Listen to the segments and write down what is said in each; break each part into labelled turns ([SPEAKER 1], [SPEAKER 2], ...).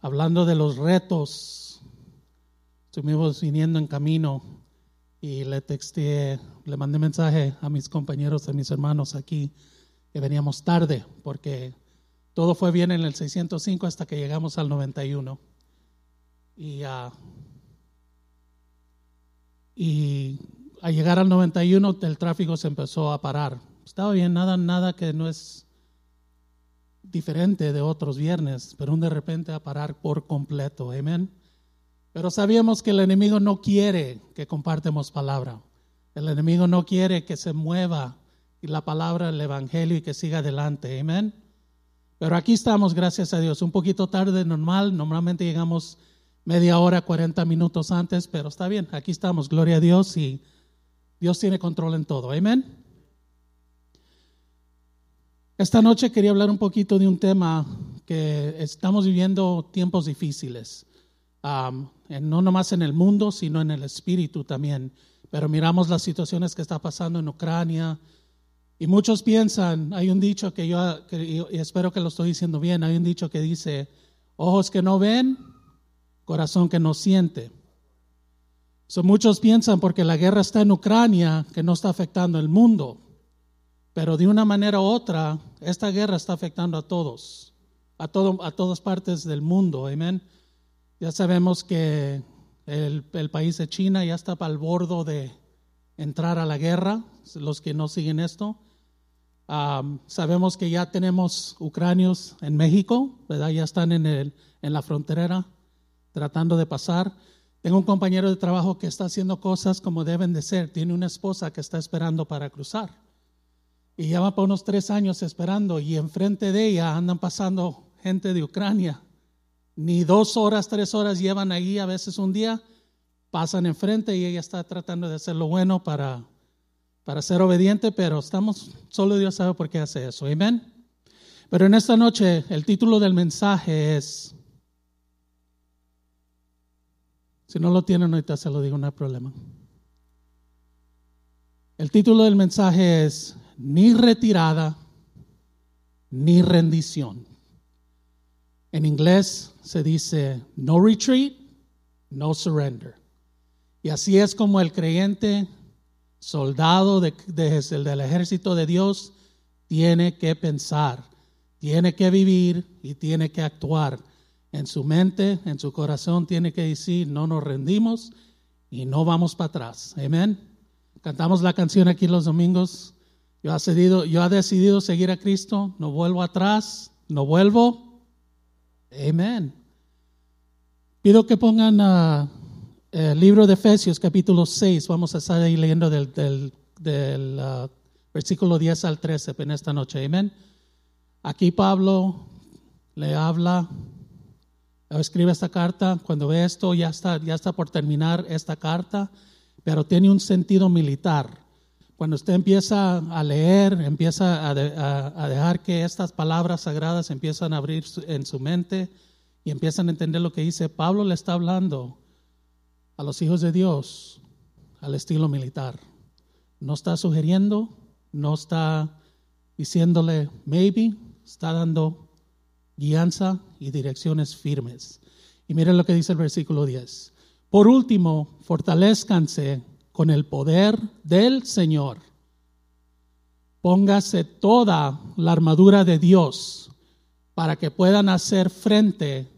[SPEAKER 1] hablando de los retos, estuvimos viniendo en camino y le texté, le mandé mensaje a mis compañeros, a mis hermanos aquí, que veníamos tarde, porque todo fue bien en el 605 hasta que llegamos al 91. Y, uh, y al llegar al 91 el tráfico se empezó a parar. Estaba bien, nada, nada que no es diferente de otros viernes, pero de repente a parar por completo. Amén. Pero sabíamos que el enemigo no quiere que compartamos palabra. El enemigo no quiere que se mueva y la palabra del evangelio y que siga adelante. Amén. Pero aquí estamos, gracias a Dios. Un poquito tarde normal. Normalmente llegamos media hora, 40 minutos antes, pero está bien. Aquí estamos, gloria a Dios y Dios tiene control en todo. Amén. Esta noche quería hablar un poquito de un tema que estamos viviendo tiempos difíciles, no nomás en el mundo, sino en el espíritu también. Pero miramos las situaciones que está pasando en Ucrania y muchos piensan, hay un dicho que yo, y espero que lo estoy diciendo bien, hay un dicho que dice, ojos que no ven, corazón que no siente. So, muchos piensan porque la guerra está en Ucrania que no está afectando el mundo. Pero de una manera u otra, esta guerra está afectando a todos, a, todo, a todas partes del mundo. Amén. Ya sabemos que el, país de China ya está el borde de entrar a la guerra, los que no siguen esto. sabemos que ya tenemos ucranios en México, ¿verdad? Ya están en, el, en la frontera tratando de pasar. Tengo un compañero de trabajo que está haciendo cosas como deben de ser. Tiene una esposa que está esperando para cruzar. Y ya va por unos tres años esperando y enfrente de ella andan pasando gente de Ucrania. Ni dos horas, tres horas llevan ahí, a veces un día, pasan enfrente y ella está tratando de hacer lo bueno para, para ser obediente, pero estamos, solo Dios sabe por qué hace eso. Amén. Pero en esta noche el título del mensaje es, si no lo tienen ahorita se lo digo, no hay problema. El título del mensaje es ni retirada, ni rendición. En inglés se dice no retreat, no surrender. Y así es como el creyente, soldado de, del ejército de Dios, tiene que pensar, tiene que vivir y tiene que actuar. En su mente, en su corazón, tiene que decir, no nos rendimos y no vamos para atrás. Amén. Cantamos la canción aquí los domingos. Yo, he decidido, yo decidido seguir a Cristo, no vuelvo atrás, no vuelvo. Amén. Pido que pongan uh, el libro de Efesios capítulo 6, vamos a estar ahí leyendo del, del, uh, versículo 10 al 13 en esta noche. Amén. Aquí Pablo le habla, escribe esta carta, cuando ve esto ya está, ya está por terminar esta carta, pero tiene un sentido militar cuando usted empieza a leer, empieza a, dejar que estas palabras sagradas empiezan a abrir en su mente y empiezan a entender lo que dice, Pablo le está hablando a los hijos de Dios al estilo militar. No está sugiriendo, no está diciéndole maybe, está dando guianza y direcciones firmes. Y miren lo que dice el versículo 10. Por último, fortalezcanse con el poder del Señor. Póngase toda la armadura de Dios para que puedan hacer frente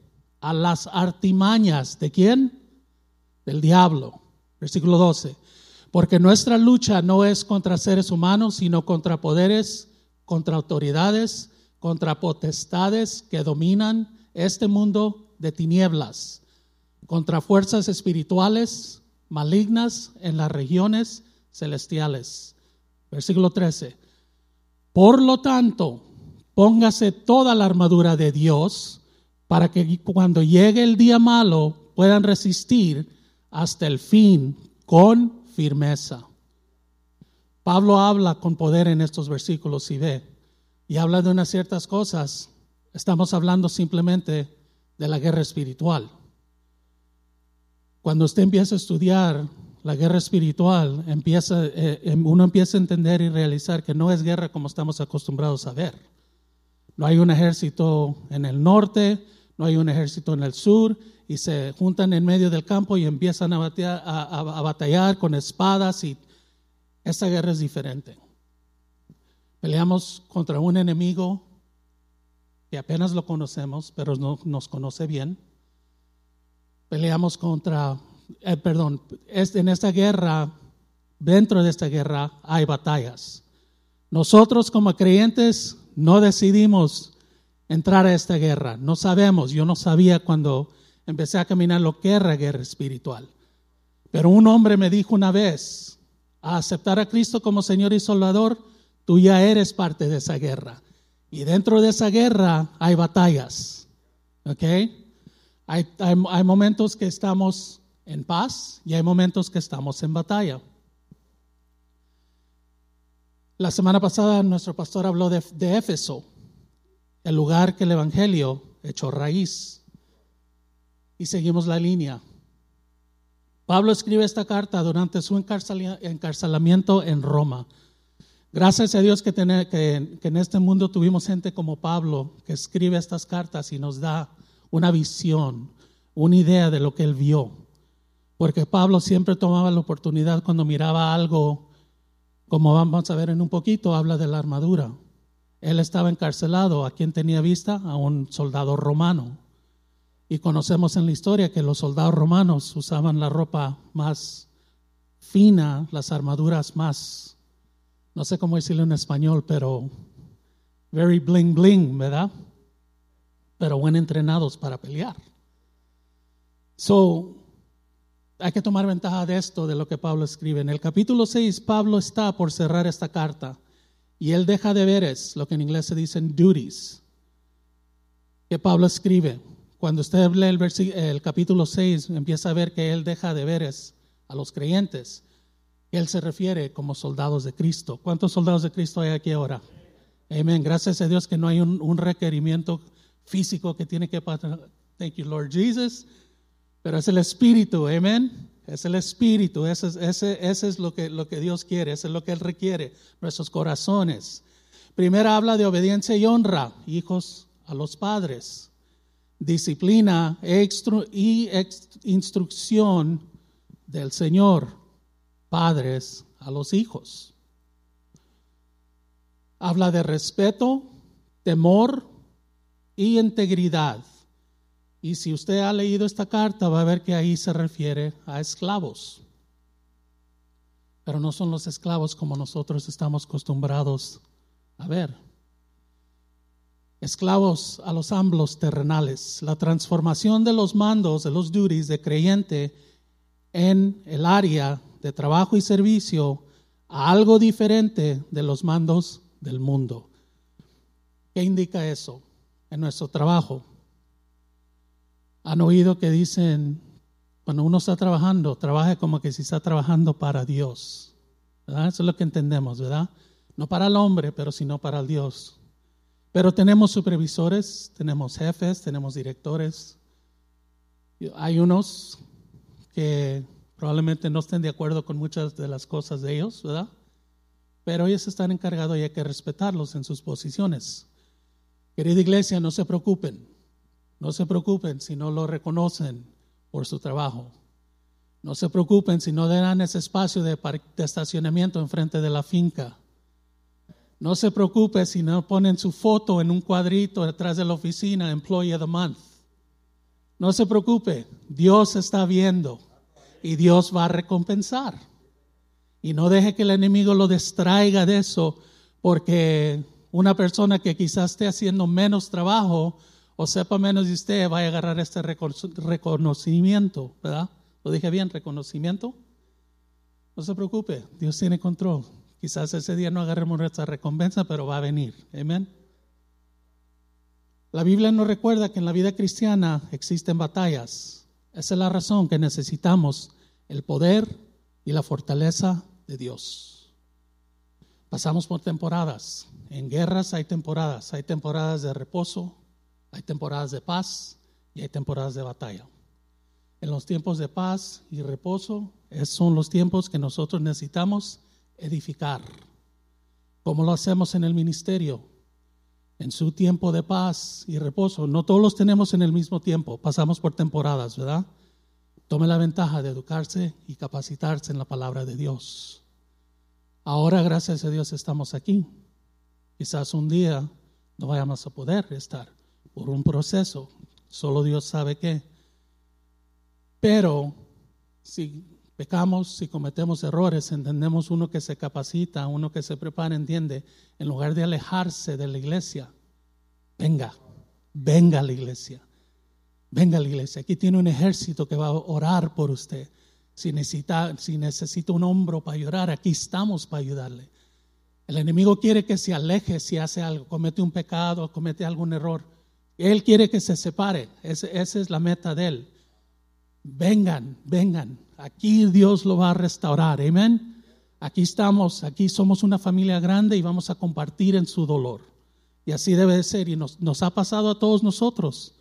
[SPEAKER 1] a las artimañas de quién? Del diablo. Versículo 12. Porque nuestra lucha no es contra seres humanos, sino contra poderes, contra autoridades, contra potestades que dominan este mundo de tinieblas, contra fuerzas espirituales malignas en las regiones celestiales. Versículo 13. Por lo tanto, póngase toda la armadura de Dios para que cuando llegue el día malo puedan resistir hasta el fin con firmeza. Pablo habla con poder en estos versículos y ve, y habla de unas ciertas cosas. Estamos hablando simplemente de la guerra espiritual. Cuando usted empieza a estudiar la guerra espiritual, eh, em, uno empieza a entender y realizar que no es guerra como estamos acostumbrados a ver. No hay un ejército en el norte, no hay un ejército en el sur y se juntan en medio del campo y empiezan a, batear- a- a batallar con espadas y esta guerra es diferente. Peleamos contra un enemigo que apenas lo conocemos, pero no, nos conoce bien. Peleamos contra, eh, perdón, es- en esta guerra, dentro de esta guerra hay batallas. Nosotros como creyentes no decidimos entrar a esta guerra, no sabemos, yo no sabía cuando empecé a caminar lo que era guerra espiritual. Pero un hombre me dijo una vez, a aceptar a Cristo como Señor y Salvador, tú ya eres parte de esa guerra. Y dentro de esa guerra hay batallas. ¿Ok? Hay, momentos que estamos en paz y hay momentos que estamos en batalla. La semana pasada nuestro pastor habló de, Éfeso, el lugar que el Evangelio echó raíz. Y seguimos la línea. Pablo escribe esta carta durante su encarcela- encarcelamiento en Roma. Gracias a Dios que- que en este mundo tuvimos gente como Pablo que escribe estas cartas y nos da una visión, una idea de lo que él vio. Porque Pablo siempre tomaba la oportunidad cuando miraba algo, como vamos a ver en un poquito, habla de la armadura. Él estaba encarcelado. ¿A quien tenía vista? A un soldado romano. Y conocemos en la historia que los soldados romanos usaban la ropa más fina, las armaduras más, no sé cómo decirlo en español, pero very bling bling, ¿verdad? Pero buen entrenados para pelear. So, hay que tomar ventaja de esto, de lo que Pablo escribe. En el capítulo 6, Pablo está por cerrar esta carta y él deja deberes, lo que en inglés se dicen duties, que Pablo escribe. Cuando usted lee el, el capítulo 6, empieza a ver que él deja deberes a los creyentes. Él se refiere como soldados de Cristo. ¿Cuántos soldados de Cristo hay aquí ahora? Amén. Gracias a Dios que no hay un, un requerimiento físico que tiene que pasar. Thank you, Lord Jesus. Pero es el Espíritu, amén. Es el Espíritu, ese, es- lo que, lo que Dios quiere, eso es lo que Él requiere, nuestros corazones. Primera habla de obediencia y honra, hijos a los padres. Disciplina y instrucción del Señor, padres a los hijos. Habla de respeto, temor y integridad. Y si usted ha leído esta carta, va a ver que ahí se refiere a esclavos. Pero no son los esclavos como nosotros estamos acostumbrados a ver. Esclavos a los ambos terrenales. La transformación de los mandos, de los duties de creyente en el área de trabajo y servicio a algo diferente de los mandos del mundo. ¿Qué indica eso en nuestro trabajo? Han oído que dicen, cuando uno está trabajando, trabaje como que si está trabajando para Dios. Eso es lo que entendemos, ¿verdad? No para el hombre, pero sino para el Dios. Pero tenemos supervisores, tenemos jefes, tenemos directores. Hay unos que probablemente no estén de acuerdo con muchas de las cosas de ellos, ¿verdad? Pero ellos están encargados y hay que respetarlos en sus posiciones. Querida iglesia, no se preocupen. No se preocupen si no lo reconocen por su trabajo. No se preocupen si no dan ese espacio de, de estacionamiento enfrente de la finca. No se preocupe si no ponen su foto en un cuadrito detrás de la oficina, Employee of the Month. No se preocupe, Dios está viendo y Dios va a recompensar. Y no deje que el enemigo lo distraiga de eso, porque una persona que quizás esté haciendo menos trabajo o sepa menos de usted va a agarrar este recono- reconocimiento, ¿verdad? ¿Lo dije bien? ¿Reconocimiento? No se preocupe, Dios tiene control. Quizás ese día no agarremos nuestra recompensa, pero va a venir. Amén. La Biblia nos recuerda que en la vida cristiana existen batallas. Esa es la razón que necesitamos el poder y la fortaleza de Dios. Pasamos por temporadas. En guerras hay temporadas. Hay temporadas de reposo, hay temporadas de paz y hay temporadas de batalla. En los tiempos de paz y reposo son los tiempos que nosotros necesitamos edificar. ¿Cómo lo hacemos en el ministerio? en su tiempo de paz y reposo. No todos los tenemos en el mismo tiempo, pasamos por temporadas, ¿verdad? Tome la ventaja de educarse y capacitarse en la palabra de Dios. Ahora, gracias a Dios, estamos aquí. Quizás un día no vayamos a poder estar por un proceso, solo Dios sabe qué. Pero si pecamos, si cometemos errores, entendemos uno que se capacita, uno que se prepara, entiende, en lugar de alejarse de la iglesia, venga, venga a la iglesia, venga a la iglesia. Aquí tiene un ejército que va a orar por usted. Si necesita, si necesita un hombro para llorar, aquí estamos para ayudarle. El enemigo quiere que se aleje si hace algo, comete un pecado, comete algún error. Él quiere que se separe. esa es la meta de él. Vengan, vengan. Aquí Dios lo va a restaurar. Amén. Aquí estamos, aquí somos una familia grande y vamos a compartir en su dolor. Y así debe de ser. Y nos, nos ha pasado a todos nosotros.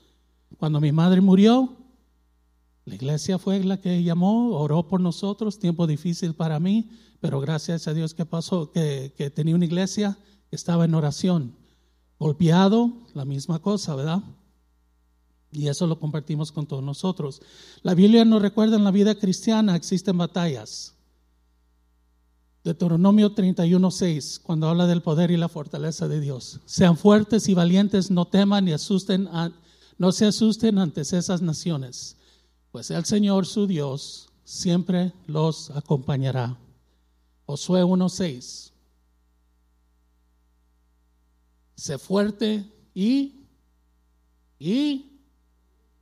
[SPEAKER 1] Cuando mi madre murió, la iglesia fue la que llamó, oró por nosotros, tiempo difícil para mí, pero gracias a Dios que pasó, que, tenía una iglesia que estaba en oración. Golpeado, la misma cosa, ¿verdad? Y eso lo compartimos con todos nosotros. La Biblia nos recuerda en la vida cristiana existen batallas. Deuteronomio 31:6, cuando habla del poder y la fortaleza de Dios. Sean fuertes y valientes, no teman ni asusten, no se asusten ante esas naciones, pues el Señor su Dios siempre los acompañará. Josué 1:6. Sé fuerte y y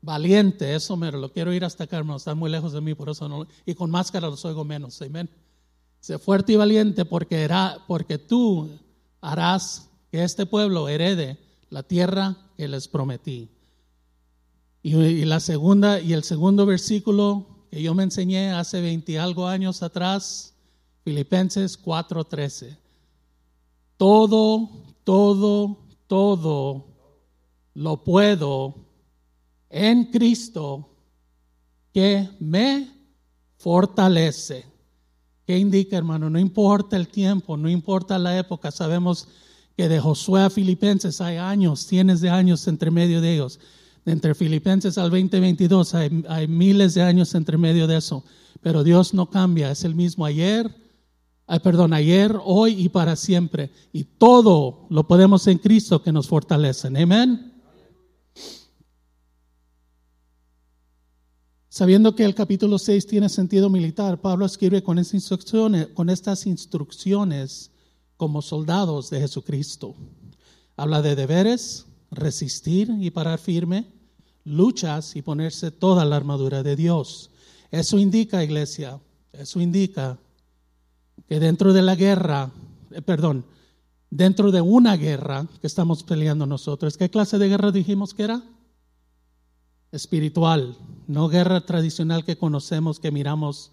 [SPEAKER 1] Valiente, eso mero, lo quiero ir hasta acá, hermano, están muy lejos de mí, por eso no, y con máscara los oigo menos, amén. Sé fuerte y valiente porque, era, porque tú harás que este pueblo herede la tierra que les prometí. Y, la segunda, y el segundo versículo que yo me enseñé hace 20 algo años atrás, Filipenses 4:13. Todo, todo, todo lo puedo en Cristo que me fortalece. ¿Qué indica, hermano? No importa el tiempo, no importa la época. Sabemos que de Josué a Filipenses hay años, tienes de años entre medio de ellos. Entre Filipenses al 2022 hay, miles de años entre medio de eso. Pero Dios no cambia, es el mismo ayer, ay, perdón, ayer, hoy y para siempre. Y todo lo podemos en Cristo que nos fortalece. Amén. Sabiendo que el capítulo 6 tiene sentido militar, Pablo escribe con instrucciones, con estas instrucciones como soldados de Jesucristo. Habla de deberes, resistir y parar firme, luchas y ponerse toda la armadura de Dios. Eso indica, iglesia, eso indica que dentro de la guerra, eh, perdón, dentro de una guerra que estamos peleando nosotros, ¿qué clase de guerra dijimos que era? espiritual, no guerra tradicional que conocemos, que miramos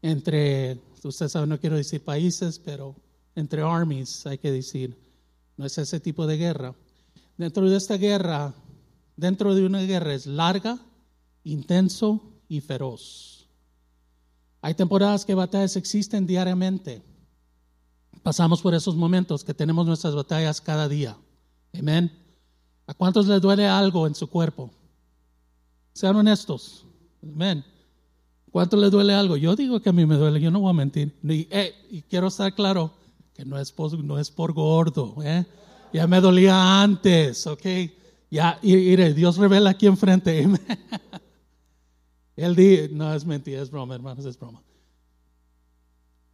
[SPEAKER 1] entre, usted sabe, no quiero decir países, pero entre armies, hay que decir. No es ese tipo de guerra. Dentro de esta guerra, dentro de una guerra es larga, intenso y feroz. Hay temporadas que batallas existen diariamente. Pasamos por esos momentos que tenemos nuestras batallas cada día. Amén. ¿A cuántos les duele algo en su cuerpo? Sean honestos. Amén. ¿Cuánto le duele algo? Yo digo que a mí me duele, yo no voy a mentir. Y, eh, y quiero estar claro que no es por, no es por gordo. ¿eh? Ya me dolía antes, ¿ok? Ya, mire, Dios revela aquí enfrente. Él dice, no es mentira, es broma, hermanos, es broma.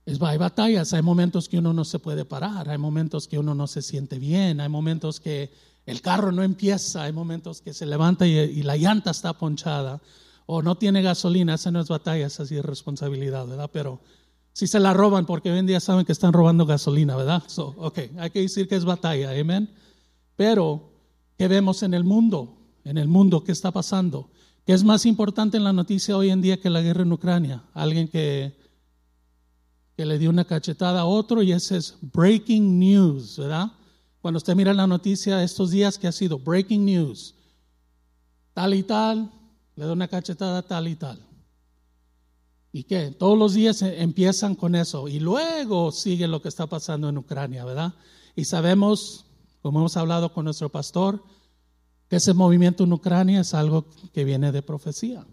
[SPEAKER 1] Es, hay batallas, hay momentos que uno no se puede parar, hay momentos que uno no se siente bien, hay momentos que el carro no empieza, hay momentos que se levanta y, la llanta está ponchada o no tiene gasolina, esa no es batalla, esa es irresponsabilidad, ¿verdad? Pero si se la roban, porque hoy en día saben que están robando gasolina, ¿verdad? So, ok, hay que decir que es batalla, amén. Pero, ¿qué vemos en el mundo? En el mundo, ¿qué está pasando? ¿Qué es más importante en la noticia hoy en día que la guerra en Ucrania? Alguien que, que le dio una cachetada a otro y ese es breaking news, ¿verdad? Cuando usted mira la noticia estos días que ha sido breaking news, tal y tal, le da una cachetada tal y tal. ¿Y qué? Todos los días e, empiezan con eso y luego sigue lo que está pasando en Ucrania, ¿verdad? Y sabemos, como hemos hablado con nuestro pastor, que ese movimiento en Ucrania es algo que viene de profecía.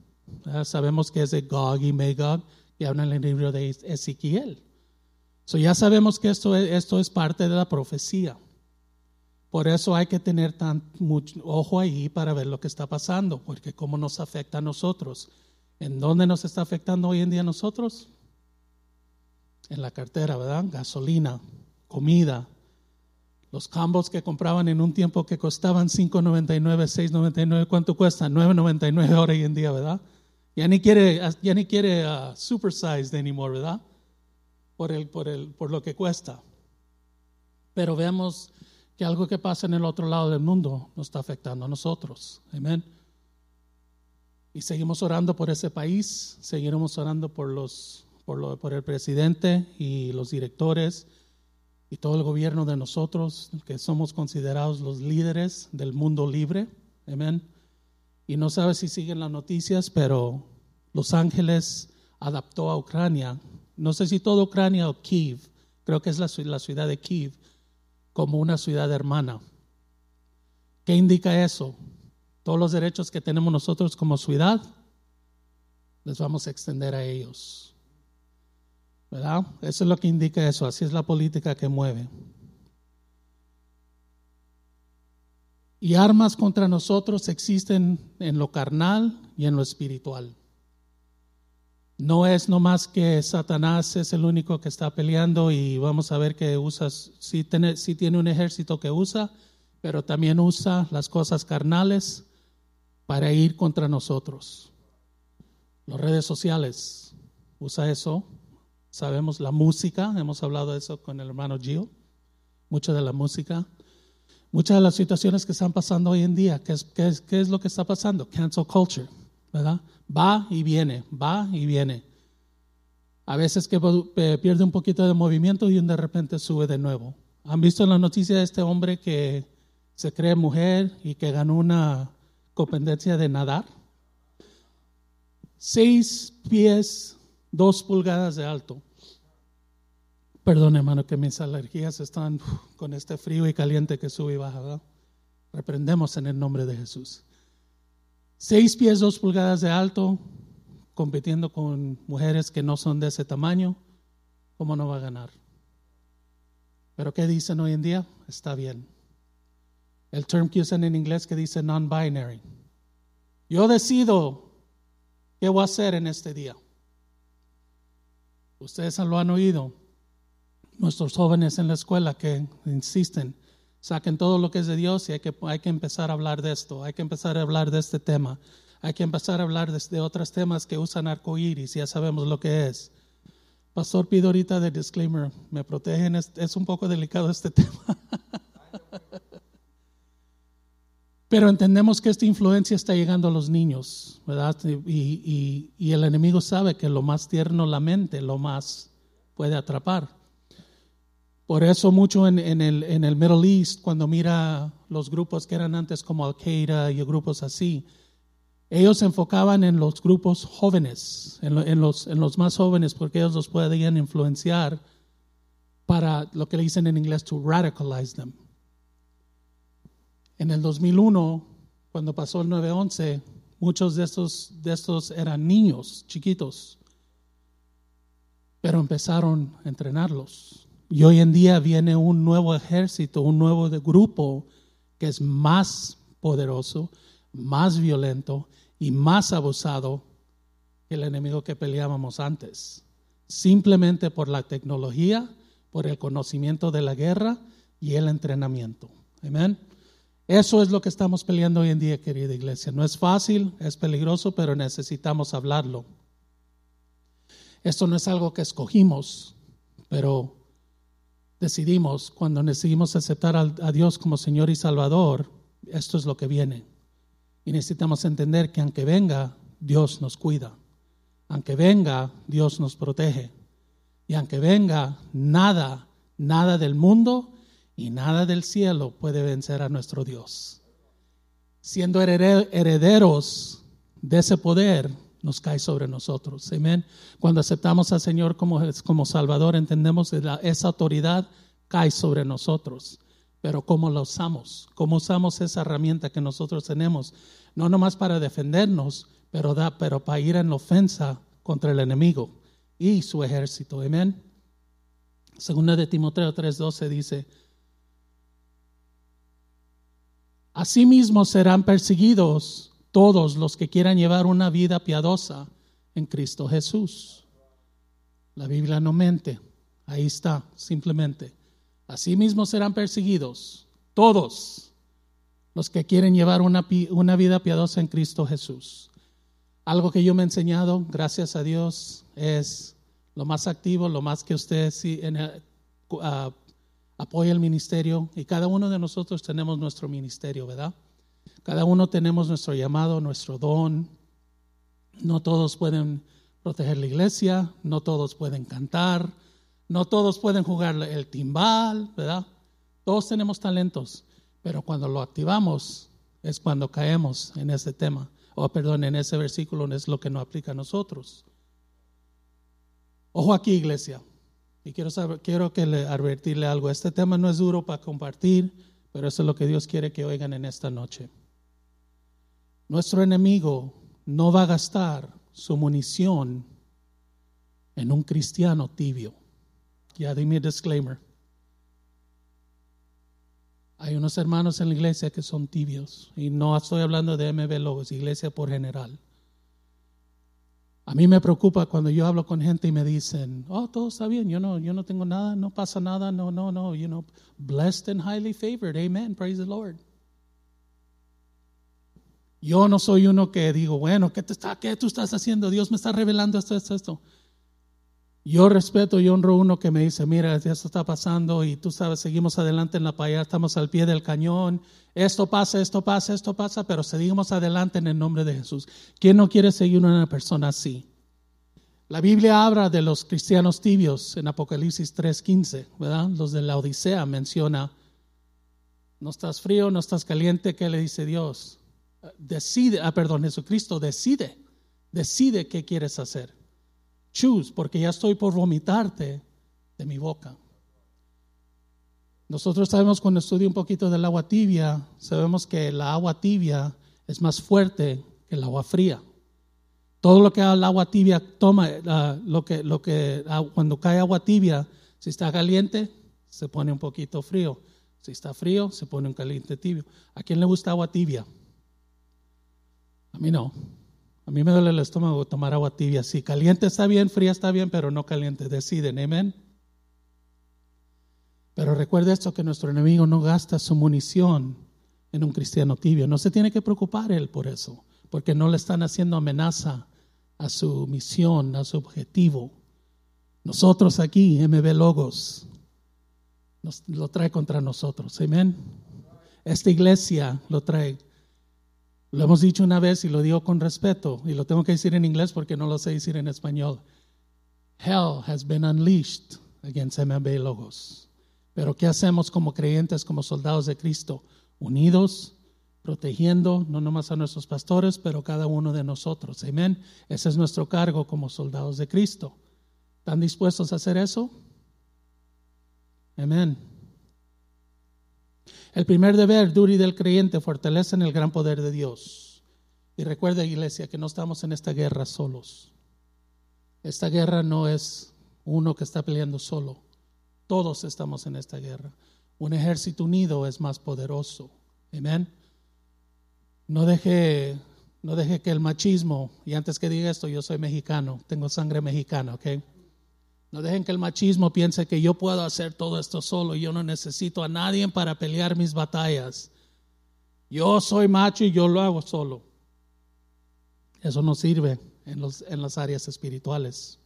[SPEAKER 1] Sabemos que es de Gog y Magog, que habla en el libro de Ezequiel. So ya sabemos que esto es, esto es parte de la profecía. Por eso hay que tener tan mucho ojo ahí para ver lo que está pasando, porque cómo nos afecta a nosotros. ¿En dónde nos está afectando hoy en día nosotros? En la cartera, ¿verdad? Gasolina, comida. Los combos que compraban en un tiempo que costaban 5.99, 6.99, ¿cuánto cuesta? 9.99 ahora hoy en día, ¿verdad? Ya ni quiere, ya ni quiere uh, supersized anymore, ¿verdad? Por, el, por, el, por lo que cuesta. Pero vemos que algo que pasa en el otro lado del mundo nos está afectando a nosotros. Amén. Y seguimos orando por ese país, seguiremos orando por, los, por, por el presidente y los directores y todo el gobierno de nosotros, que somos considerados los líderes del mundo libre. Amén. Y no sabe si siguen las noticias, pero Los Ángeles adaptó a Ucrania, no sé si toda Ucrania o Kiev, creo que es la, la ciudad de Kiev, como una ciudad hermana. ¿Qué indica eso? Todos los derechos que tenemos nosotros como ciudad, les vamos a extender a ellos. ¿Verdad? Eso es lo que indica eso, así es la política que mueve. Y armas contra nosotros existen en lo carnal y en lo espiritual. No es nomás que Satanás es el único que está peleando y vamos a ver que usa, sí tiene, tiene un ejército que usa, pero también usa las cosas carnales para ir contra nosotros. Las redes sociales usa eso. Sabemos la música, hemos hablado de eso con el hermano Gio, mucha de la música. Muchas de las situaciones que están pasando hoy en día, ¿qué es, lo que está pasando? Cancel culture, ¿verdad? Va y viene, va y viene. A veces que pierde un poquito de movimiento y de repente sube de nuevo. ¿Han visto en la noticia de este hombre que se cree mujer y que ganó una competencia de nadar? Seis pies, dos pulgadas de alto. Perdón, hermano, que mis alergias están con este frío y caliente que sube y baja. Reprendemos en el nombre de Jesús. Seis pies, dos pulgadas de alto, compitiendo con mujeres que no son de ese tamaño, ¿cómo no va a ganar? Pero ¿qué dicen hoy en día? Está bien. El term que usan en inglés que dice non-binary. Yo decido qué voy a hacer en este día. Ustedes lo han oído. Nuestros jóvenes en la escuela que insisten, Saquen todo lo que es de Dios y hay que, hay que empezar a hablar de esto, hay que empezar a hablar de este tema, hay que empezar a hablar de, otros temas que usan arcoíris, ya sabemos lo que es. Pastor, pido ahorita de disclaimer, me protegen, es, un poco delicado este tema. Pero entendemos que esta influencia está llegando a los niños, ¿verdad? Y, el enemigo sabe que lo más tierno la mente, lo más puede atrapar. Por eso mucho en, el, en el Middle East, cuando mira los grupos que eran antes como Al-Qaeda y grupos así, ellos se enfocaban en los grupos jóvenes, en, los, en los más jóvenes, porque ellos los podían influenciar para lo que le dicen en inglés, to radicalize them. En el 2001, cuando pasó el 9-11, muchos de estos, de estos eran niños chiquitos, pero empezaron a entrenarlos y hoy en día viene un nuevo ejército, un nuevo grupo que es más poderoso, más violento y más abusado que el enemigo que peleábamos antes. Simplemente por la tecnología, por el conocimiento de la guerra y el entrenamiento. Amén. Eso es lo que estamos peleando hoy en día, querida iglesia. No es fácil, es peligroso, pero necesitamos hablarlo. Esto no es algo que escogimos, pero decidimos, cuando decidimos aceptar a Dios como Señor y Salvador, esto es lo que viene. Y necesitamos entender que aunque venga, Dios nos cuida. Aunque venga, Dios nos protege. Y aunque venga, nada, nada del mundo y nada del cielo puede vencer a nuestro Dios. Siendo herederos de ese poder, nos cae sobre nosotros. Amén. Cuando aceptamos al Señor como, como Salvador, entendemos que esa autoridad cae sobre nosotros. pero cómo la usamos, cómo usamos esa herramienta que nosotros tenemos, no nomás para defendernos, pero, da, pero para ir en ofensa contra el enemigo y su ejército. Amén. Segunda de Timoteo 3:12 dice, Asimismo serán perseguidos todos los que quieran llevar una vida piadosa en Cristo Jesús. La Biblia no mente, ahí está, simplemente. Asimismo serán perseguidos todos los que quieren llevar una, vida piadosa en Cristo Jesús. Algo que yo me he enseñado, gracias a Dios, es lo más activo, lo más que usted sí, en uh, apoya el ministerio y cada uno de nosotros tenemos nuestro ministerio, ¿verdad? Cada uno tenemos nuestro llamado, nuestro don. No todos pueden proteger la iglesia, no todos pueden cantar, no todos pueden jugar el timbal, ¿verdad? Todos tenemos talentos, pero cuando lo activamos es cuando caemos en ese tema, o perdón, en ese versículo es lo que no aplica a nosotros. Ojo aquí, iglesia. Y quiero, saber, quiero que le advertirle algo. Este tema no es duro para compartir, pero eso es lo que Dios quiere que oigan en esta noche. Nuestro enemigo no va a gastar su munición en un cristiano tibio. Ya dime disclaimer. Hay unos hermanos en la iglesia que son tibios y no estoy hablando de MB Logos, iglesia por general. A mí me preocupa cuando yo hablo con gente y me dicen, oh, todo está bien, yo no, yo no tengo nada, no pasa nada, no, no, no, you know, blessed and highly favored, amen, praise the Lord. Yo no soy uno que digo, bueno, ¿qué, te está, qué tú estás haciendo? Dios me está revelando esto, esto, esto. Yo respeto y honro uno que me dice, mira, esto está pasando y tú sabes, seguimos adelante en la playa, estamos al pie del cañón, esto pasa, esto pasa, esto pasa, pero seguimos adelante en el nombre de Jesús. ¿Quién no quiere seguir una persona así? La Biblia habla de los cristianos tibios en Apocalipsis 3:15, ¿verdad? Los de la Odisea menciona, no estás frío, no estás caliente, ¿qué le dice Dios? Decide, ah, perdón, Jesucristo decide, decide qué quieres hacer choose, porque ya estoy por vomitarte de mi boca. Nosotros sabemos cuando estudio un poquito del agua tibia, sabemos que la agua tibia es más fuerte que el agua fría. Todo lo que el agua tibia toma, lo que, lo que, cuando cae agua tibia, si está caliente, se pone un poquito frío. Si está frío, se pone un caliente tibio. ¿A quién le gusta agua tibia? A mí no. A mí me duele el estómago tomar agua tibia. Si caliente está bien, fría está bien, pero no caliente. Deciden, amén. Pero recuerde esto que nuestro enemigo no gasta su munición en un cristiano tibio. No se tiene que preocupar él por eso, porque no le están haciendo amenaza a su misión, a su objetivo. Nosotros aquí, MB Logos, lo trae contra nosotros. Amén. Esta iglesia lo trae lo hemos dicho una vez y lo digo con respeto, y lo tengo que decir en inglés porque no lo sé decir en español. Hell has been unleashed against MB Logos. Pero ¿qué hacemos como creyentes, como soldados de Cristo? Unidos, protegiendo no nomás a nuestros pastores, pero cada uno de nosotros. Amén. Ese es nuestro cargo como soldados de Cristo. ¿Están dispuestos a hacer eso? Amén. El primer deber, Duri, del creyente, fortalece en el gran poder de Dios. Y recuerda, iglesia, que no estamos en esta guerra solos. Esta guerra no es uno que está peleando solo. Todos estamos en esta guerra. Un ejército unido es más poderoso. Amén. No deje, no deje que el machismo, y antes que diga esto, yo soy mexicano, tengo sangre mexicana, ¿ok? No dejen que el machismo piense que yo puedo hacer todo esto solo yo no necesito a nadie para pelear mis batallas. Yo soy macho y yo lo hago solo. Eso no sirve en, los, en las áreas espirituales.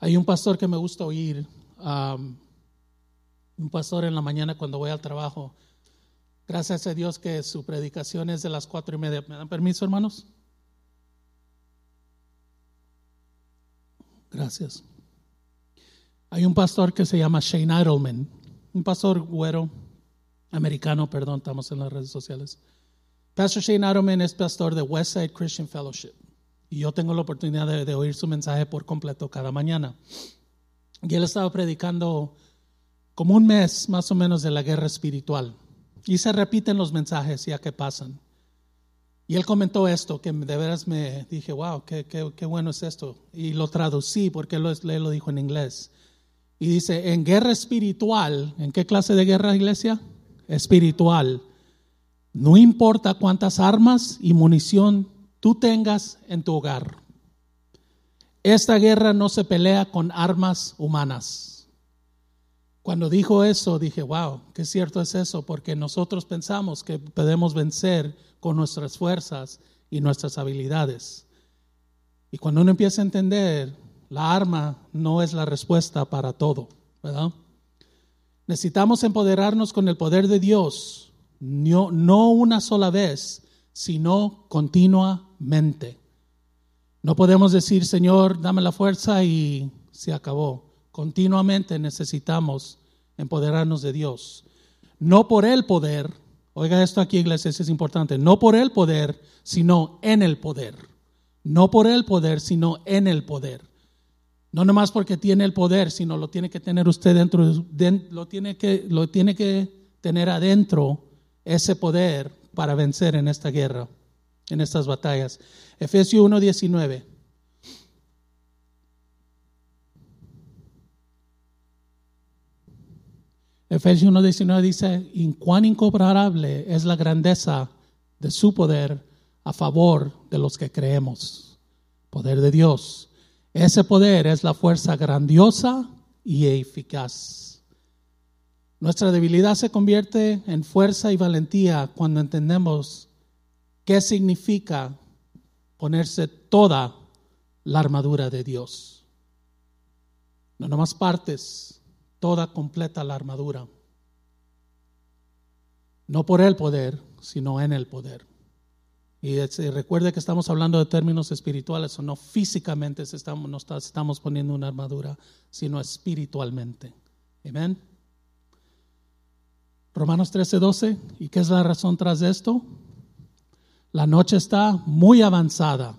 [SPEAKER 1] Hay un pastor que me gusta oír, um, un pastor en la mañana cuando voy al trabajo. Gracias a Dios que su predicación es de las cuatro y media. ¿Me dan permiso, hermanos? Gracias. Hay un pastor que se llama Shane Idleman, un pastor güero, americano, perdón, estamos en las redes sociales. Pastor Shane Idleman es pastor de Westside Christian Fellowship y yo tengo la oportunidad de, de, oír su mensaje por completo cada mañana. Y él estaba predicando como un mes más o menos de la guerra espiritual. Y se repiten los mensajes ya que pasan. Y él comentó esto, que de veras me dije, wow, qué, qué, bueno es esto. Y lo traducí porque él lo dijo en inglés. Y dice, en guerra espiritual, ¿en qué clase de guerra, iglesia? Espiritual. No importa cuántas armas y munición tú tengas en tu hogar. Esta guerra no se pelea con armas humanas. Cuando dijo eso, dije, wow, qué cierto es eso, porque nosotros pensamos que podemos vencer con nuestras fuerzas y nuestras habilidades. Y cuando uno empieza a entender, la arma no es la respuesta para todo, ¿verdad? Necesitamos empoderarnos con el poder de Dios, no, no una sola vez, sino continuamente. No podemos decir, Señor, dame la fuerza y se acabó. Continuamente necesitamos empoderarnos de Dios. No por el poder, oiga esto aquí, iglesia, es importante, no por el poder, sino en el poder. No por el poder, sino en el poder. No nomás porque tiene el poder, sino lo tiene que tener usted dentro, lo, tiene que, lo tiene que tener adentro ese poder para vencer en esta guerra, en estas batallas. Efesios 1:19. Efesios 1:19 dice, y cuán incomparable es la grandeza de su poder a favor de los que creemos. Poder de Dios. Ese poder es la fuerza grandiosa y eficaz. Nuestra debilidad se convierte en fuerza y valentía cuando entendemos qué significa ponerse toda la armadura de Dios. No nomás partes, toda completa la armadura. No por el poder, sino en el poder. Y recuerde que estamos hablando de términos espirituales, o no físicamente estamos, estamos poniendo una armadura, sino espiritualmente. Amén. Romanos 13, 12. ¿Y qué es la razón tras esto? La noche está muy avanzada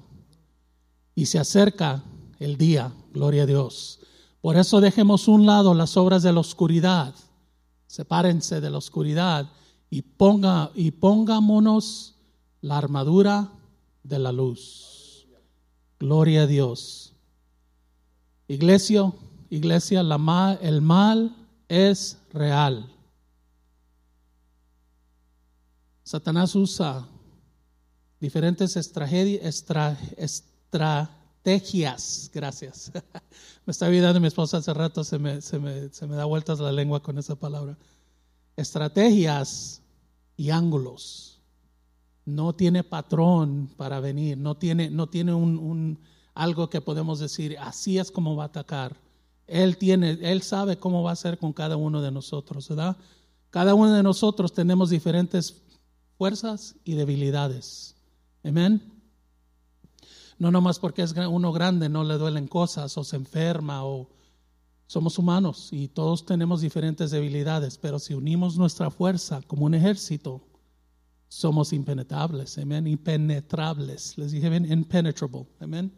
[SPEAKER 1] y se acerca el día, gloria a Dios. Por eso dejemos un lado las obras de la oscuridad, sepárense de la oscuridad y, ponga, y pongámonos la armadura de la luz. Gloria a Dios. Iglesia, iglesia, la el mal es real. Satanás usa diferentes estrategias. Gracias. me está olvidando mi esposa hace rato, se me, se, me, se me da vueltas la lengua con esa palabra. Estrategias y ángulos no tiene patrón para venir, no tiene, no tiene un, algo que podemos decir, así es como va a atacar. Él tiene, él sabe cómo va a ser con cada uno de nosotros, ¿verdad? Cada uno de nosotros tenemos diferentes fuerzas y debilidades. Amén. No nomás porque es uno grande no le duelen cosas o se enferma o somos humanos y todos tenemos diferentes debilidades, pero si unimos nuestra fuerza como un ejército, somos impenetrables, amén, impenetrables. Les dije bien, impenetrable, amén.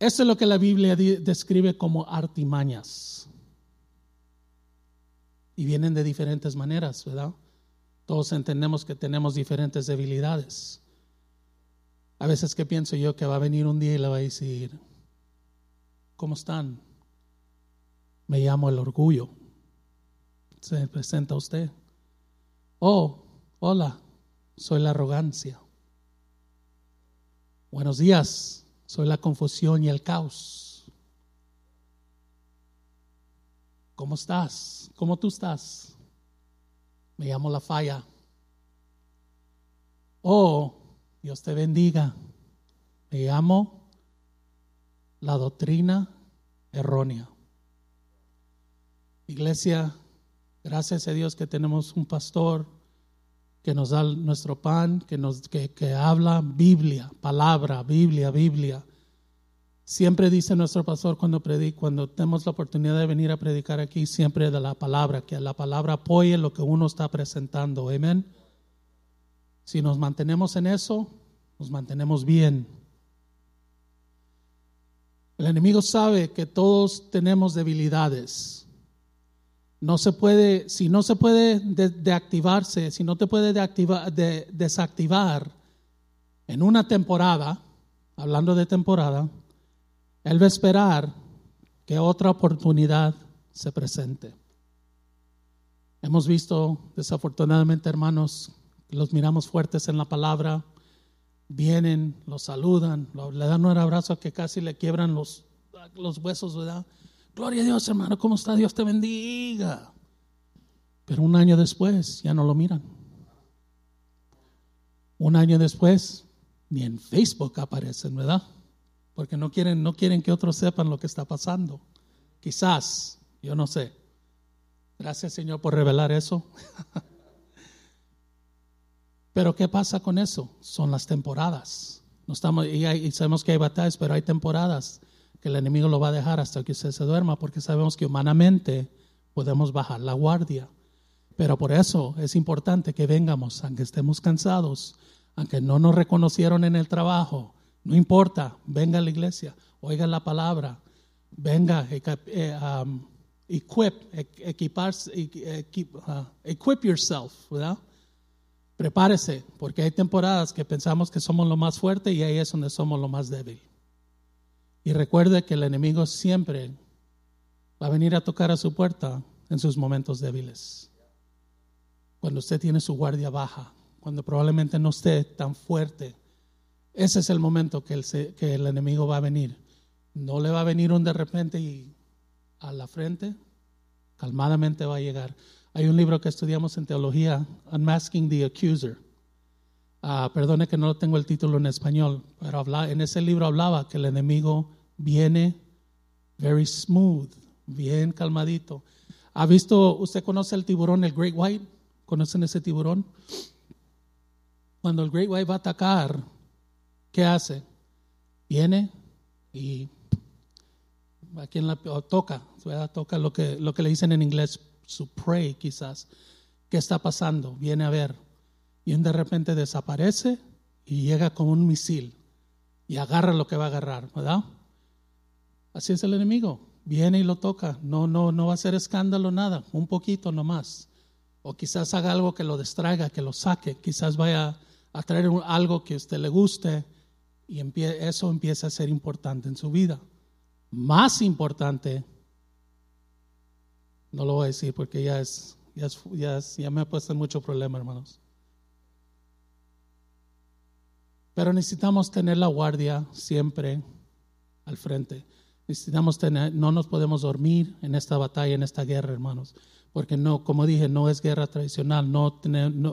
[SPEAKER 1] Eso es lo que la Biblia describe como artimañas. Y vienen de diferentes maneras, ¿verdad? Todos entendemos que tenemos diferentes debilidades. A veces que pienso yo que va a venir un día y le va a decir, ¿cómo están? Me llamo el orgullo. Se presenta usted. Oh, Hola, soy la arrogancia. Buenos días, soy la confusión y el caos. ¿Cómo estás? ¿Cómo tú estás? Me llamo la falla. Oh, Dios te bendiga. Me llamo la doctrina errónea. Iglesia, gracias a Dios que tenemos un pastor que nos da nuestro pan, que, nos, que, que habla Biblia, palabra, Biblia, Biblia. Siempre dice nuestro pastor cuando predica, cuando tenemos la oportunidad de venir a predicar aquí, siempre de la palabra, que la palabra apoye lo que uno está presentando. Amén. Si nos mantenemos en eso, nos mantenemos bien. El enemigo sabe que todos tenemos debilidades no se puede, si no se puede deactivarse, si no te puede desactivar en una temporada, hablando de temporada, Él va a esperar que otra oportunidad se presente. Hemos visto, desafortunadamente, hermanos, los miramos fuertes en la palabra, vienen, los saludan, le dan un abrazo que casi le quiebran los, los huesos, ¿verdad? Gloria a Dios, hermano, ¿cómo está? Dios te bendiga. Pero un año después ya no lo miran. Un año después ni en Facebook aparecen, ¿verdad? Porque no quieren, no quieren que otros sepan lo que está pasando. Quizás, yo no sé. Gracias Señor por revelar eso. pero ¿qué pasa con eso? Son las temporadas. No estamos, y, sabemos que hay batallas, pero hay temporadas que el enemigo lo va a dejar hasta que usted se duerma, porque sabemos que humanamente podemos bajar la guardia. Pero por eso es importante que vengamos, aunque estemos cansados, aunque no nos reconocieron en el trabajo, no importa, venga a la iglesia, oiga la palabra, venga, eh, um, equip, equiparse, uh, equip yourself, ¿verdad? Prepárese, porque hay temporadas que pensamos que somos lo más fuerte y ahí es donde somos lo más débil. Y recuerde que el enemigo siempre va a venir a tocar a su puerta en sus momentos débiles. Cuando usted tiene su guardia baja, cuando probablemente no esté tan fuerte, ese es el momento que el, que el enemigo va a venir. No le va a venir un de repente y a la frente, calmadamente va a llegar. Hay un libro que estudiamos en teología, Unmasking the Accuser. Ah, perdone que no tengo el título en español, pero habla, en ese libro hablaba que el enemigo viene very smooth, bien calmadito. ¿Ha visto, usted conoce el tiburón, el Great White? ¿Conocen ese tiburón? Cuando el Great White va a atacar, ¿qué hace? Viene y a quien la toca, toca lo que, lo que le dicen en inglés, su prey quizás. ¿Qué está pasando? Viene a ver. Y de repente desaparece y llega como un misil y agarra lo que va a agarrar, ¿verdad? Así es el enemigo. Viene y lo toca. No, no, no va a hacer escándalo nada, un poquito nomás. O quizás haga algo que lo distraiga, que lo saque. Quizás vaya a traer algo que a usted le guste y eso empieza a ser importante en su vida. Más importante, no lo voy a decir porque ya es, ya, ya, ya me ha puesto en mucho problema, hermanos. Pero necesitamos tener la guardia siempre al frente. Necesitamos tener, no nos podemos dormir en esta batalla, en esta guerra, hermanos porque no, como dije, no es guerra tradicional, no,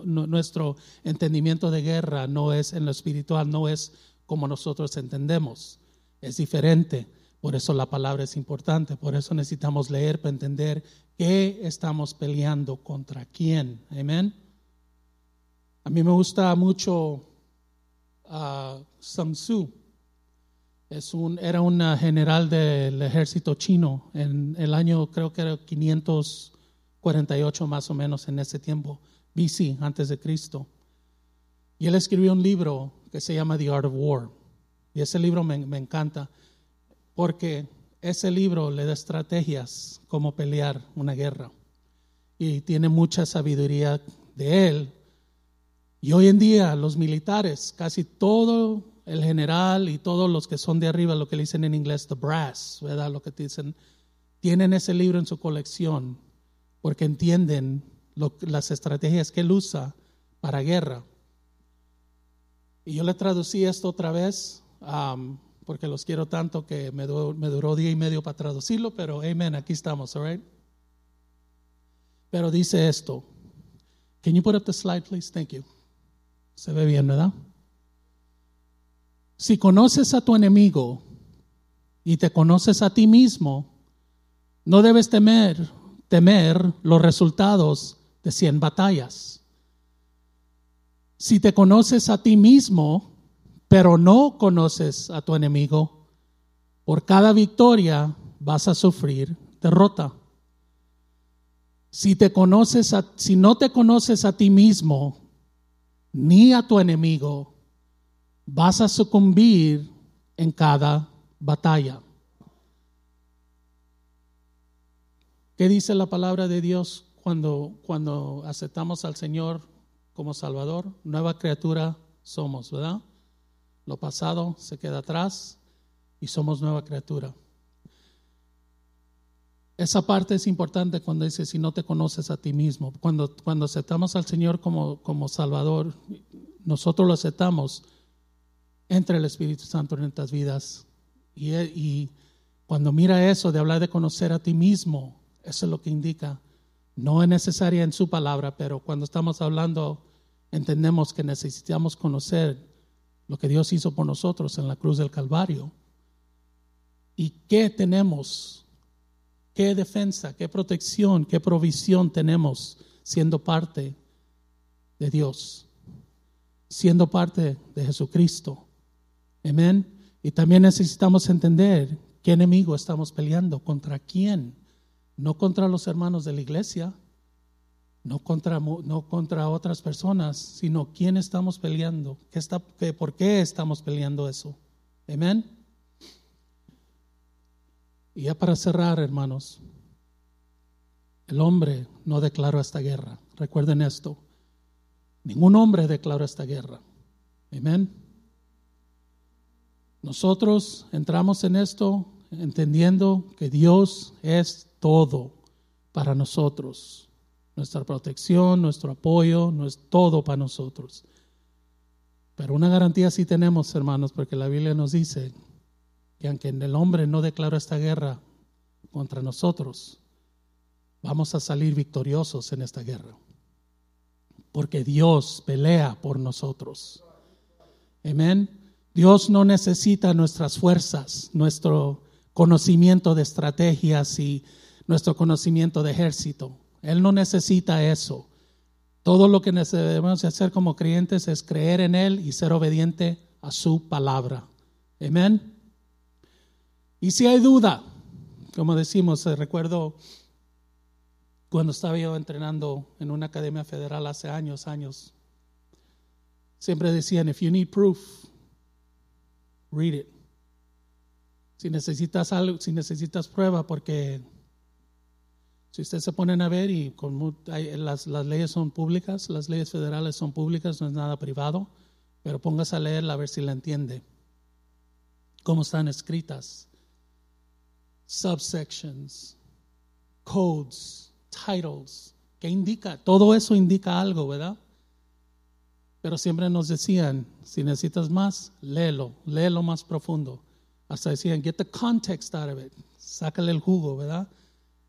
[SPEAKER 1] nuestro entendimiento de guerra no es en lo espiritual, no es como nosotros entendemos, es diferente. Por eso la palabra es importante, por eso necesitamos leer para entender qué estamos peleando contra quién. Amén. A mí me gusta mucho uh, Sun Tzu. Es un, era un general del ejército chino en el año, creo que era 500. 48 más o menos en ese tiempo, BC, antes de Cristo. Y él escribió un libro que se llama The Art of War. Y ese libro me, me encanta porque ese libro le da estrategias cómo pelear una guerra. Y tiene mucha sabiduría de él. Y hoy en día los militares, casi todo el general y todos los que son de arriba, lo que le dicen en inglés, the brass, ¿verdad? Lo que dicen, tienen ese libro en su colección porque entienden las estrategias que él usa para guerra. Y yo le traducí esto otra vez, porque los quiero tanto que me, duró día y medio para traducirlo, pero amén, aquí estamos, all Pero dice esto. Can you put up the slide, please? Thank you. Se ve bien, ¿verdad? Si conoces a tu enemigo y te conoces a ti mismo, no debes temer temer los resultados de 100 batallas. Si te conoces a ti mismo, pero no conoces a tu enemigo, por cada victoria vas a sufrir derrota. Si te conoces si no te conoces a ti mismo ni a tu enemigo, vas a sucumbir en cada batalla. ¿Qué dice la palabra de Dios cuando, cuando aceptamos al Señor como Salvador? Nueva criatura somos, ¿verdad? Lo pasado se queda atrás y somos nueva criatura. Esa parte es importante cuando dice, si no te conoces a ti mismo. Cuando, cuando aceptamos al Señor como, como Salvador, nosotros lo aceptamos, entre el Espíritu Santo en nuestras vidas. Y, y cuando mira eso de hablar de conocer a ti mismo, eso es lo que indica. No es necesaria en su palabra, pero cuando estamos hablando, entendemos que necesitamos conocer lo que Dios hizo por nosotros en la cruz del Calvario. ¿Y qué tenemos qué defensa, qué protección, qué provisión tenemos siendo parte de Dios, siendo parte de Jesucristo. Amén. Y también necesitamos entender qué enemigo estamos peleando, contra quién. No contra los hermanos de la iglesia, no contra, no contra otras personas, sino quién estamos peleando, ¿Qué está, qué, por qué estamos peleando eso. Amén. Y ya para cerrar, hermanos, el hombre no declaró esta guerra. Recuerden esto. Ningún hombre declaró esta guerra. Amén. Nosotros entramos en esto entendiendo que Dios es todo para nosotros. Nuestra protección, nuestro apoyo, no es todo para nosotros. Pero una garantía sí tenemos, hermanos, porque la Biblia nos dice que aunque el hombre no declaró esta guerra contra nosotros, vamos a salir victoriosos en esta guerra. Porque Dios pelea por nosotros. Amén. Dios no necesita nuestras fuerzas, nuestro conocimiento de estrategias y nuestro conocimiento de ejército. Él no necesita eso. Todo lo que debemos hacer como creyentes es creer en Él y ser obediente a su palabra. Amén. Y si hay duda, como decimos, eh, recuerdo cuando estaba yo entrenando en una academia federal hace años, años, siempre decían, if you need proof, read it. Si necesitas algo, si necesitas prueba, porque si ustedes se ponen a ver y con, las, las, leyes son públicas, las leyes federales son públicas, no es nada privado, pero póngase a leerla a ver si la entiende, cómo están escritas. Subsections, codes, titles, que indica, todo eso indica algo, ¿verdad? Pero siempre nos decían, si necesitas más, léelo, léelo más profundo. Hasta decían, get the context out of it, sácale el jugo, ¿verdad?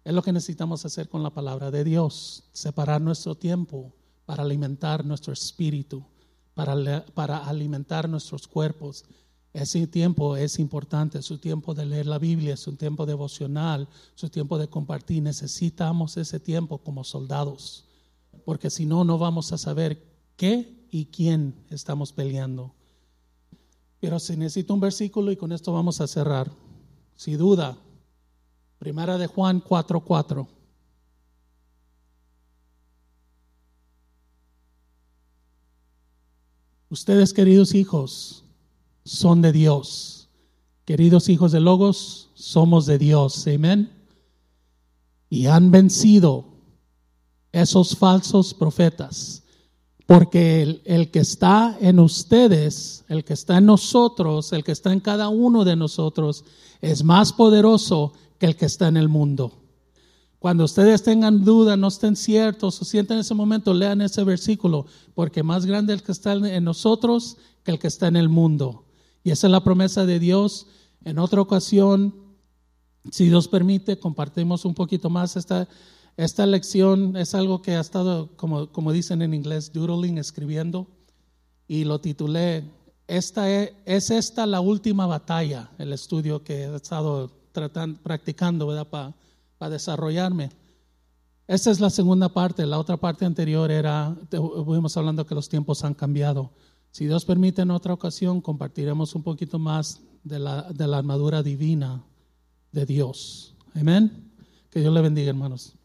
[SPEAKER 1] Es lo que necesitamos hacer con la palabra de Dios, separar nuestro tiempo para alimentar nuestro espíritu, para, para alimentar nuestros cuerpos ese tiempo es importante, su tiempo de leer la Biblia, su tiempo devocional, su tiempo de compartir. Necesitamos ese tiempo como soldados, porque si no, no vamos a saber qué y quién estamos peleando. Pero si necesito un versículo y con esto vamos a cerrar. Si duda, primera de Juan 4:4. Ustedes, queridos hijos, son de Dios. Queridos hijos de Logos, somos de Dios. Amén. Y han vencido esos falsos profetas. Porque el, el, que está en ustedes, el que está en nosotros, el que está en cada uno de nosotros, es más poderoso que el que está en el mundo. Cuando ustedes tengan duda, no estén ciertos o sienten en ese momento, lean ese versículo, porque más grande el que está en nosotros que el que está en el mundo. Y esa es la promesa de Dios. En otra ocasión, si Dios permite, compartimos un poquito más esta, esta lección. Es algo que ha estado, como, como dicen en inglés, doodling, escribiendo. Y lo titulé, esta es, es esta la última batalla, el estudio que he estado tratando, practicando para para desarrollarme. Esta es la segunda parte. La otra parte anterior era, fuimos hablando que los tiempos han cambiado. Si Dios permite en otra ocasión, compartiremos un poquito más de la, de la armadura divina de Dios. Amén. Que Dios le bendiga, hermanos.